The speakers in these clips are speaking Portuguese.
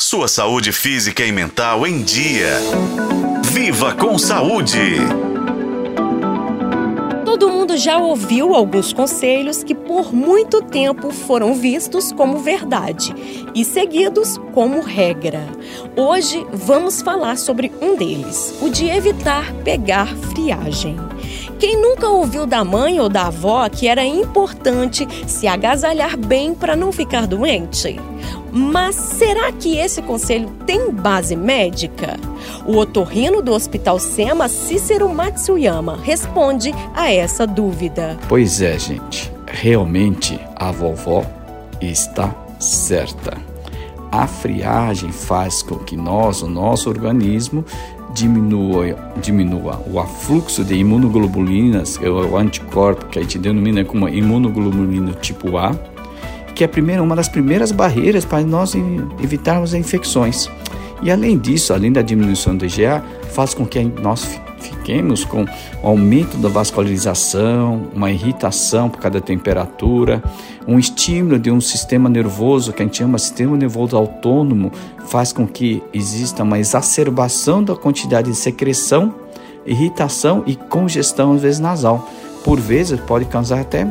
Sua saúde física e mental em dia. Viva com saúde! Todo mundo já ouviu alguns conselhos que por muito tempo foram vistos como verdade e seguidos como regra. Hoje vamos falar sobre um deles, o de evitar pegar friagem. Quem nunca ouviu da mãe ou da avó que era importante se agasalhar bem para não ficar doente? Mas será que esse conselho tem base médica? O otorrino do Hospital SEMA, Cícero Matsuyama, responde a essa dúvida. Pois é, gente. Realmente a vovó está certa. A friagem faz com que nós, o nosso organismo, diminua, diminua o afluxo de imunoglobulinas, é o anticorpo que a gente denomina como imunoglobulina tipo A, que é uma das primeiras barreiras para nós evitarmos infecções. E além disso, além da diminuição do IgA, faz com que nós fiquemos com o aumento da vascularização, uma irritação por causa da temperatura, um estímulo de um sistema nervoso que a gente chama sistema nervoso autônomo, faz com que exista uma exacerbação da quantidade de secreção, irritação e congestão às vezes nasal. Por vezes pode causar até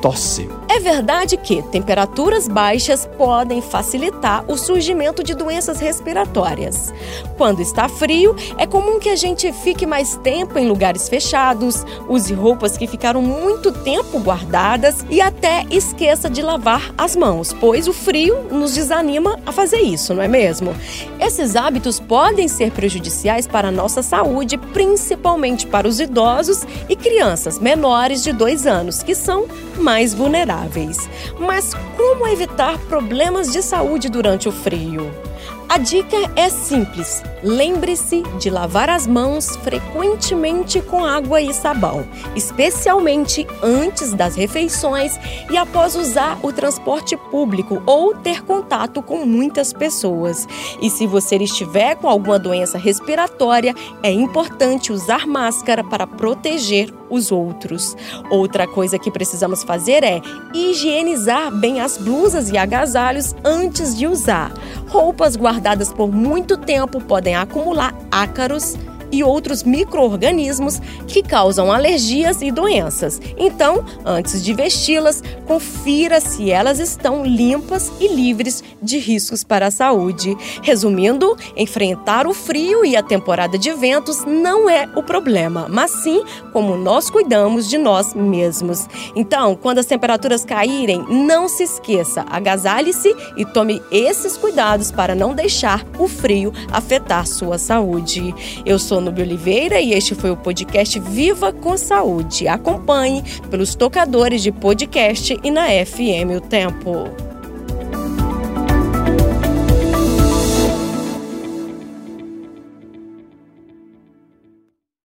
tosse. É verdade que temperaturas baixas podem facilitar o surgimento de doenças respiratórias. Quando está frio, é comum que a gente fique mais tempo em lugares fechados, use roupas que ficaram muito tempo guardadas e até esqueça de lavar as mãos, pois o frio nos desanima a fazer isso, não é mesmo? Esses hábitos podem ser prejudiciais para a nossa saúde, principalmente para os idosos e crianças menores de dois anos, que são mais vulneráveis saudáveis. Mas como evitar problemas de saúde durante o frio? A dica é simples. Lembre-se de lavar as mãos frequentemente com água e sabão, especialmente antes das refeições e após usar o transporte público ou ter contato com muitas pessoas. E se você estiver com alguma doença respiratória, é importante usar máscara para proteger os outros. Outra coisa que precisamos fazer é higienizar bem as blusas e agasalhos antes de usar. Roupas guardadas por muito tempo podem acumular ácaros e outros micro-organismos que causam alergias e doenças. Então, antes de vesti-las, confira se elas estão limpas e livres de riscos para a saúde. Resumindo, enfrentar o frio e a temporada de ventos não é o problema, mas sim como nós cuidamos de nós mesmos. Então, quando as temperaturas caírem, não se esqueça, agasalhe-se e tome esses cuidados para não deixar o frio afetar sua saúde. Eu sou Nubia Oliveira e este foi o podcast Viva com Saúde. Acompanhe pelos tocadores de podcast e na FM O Tempo.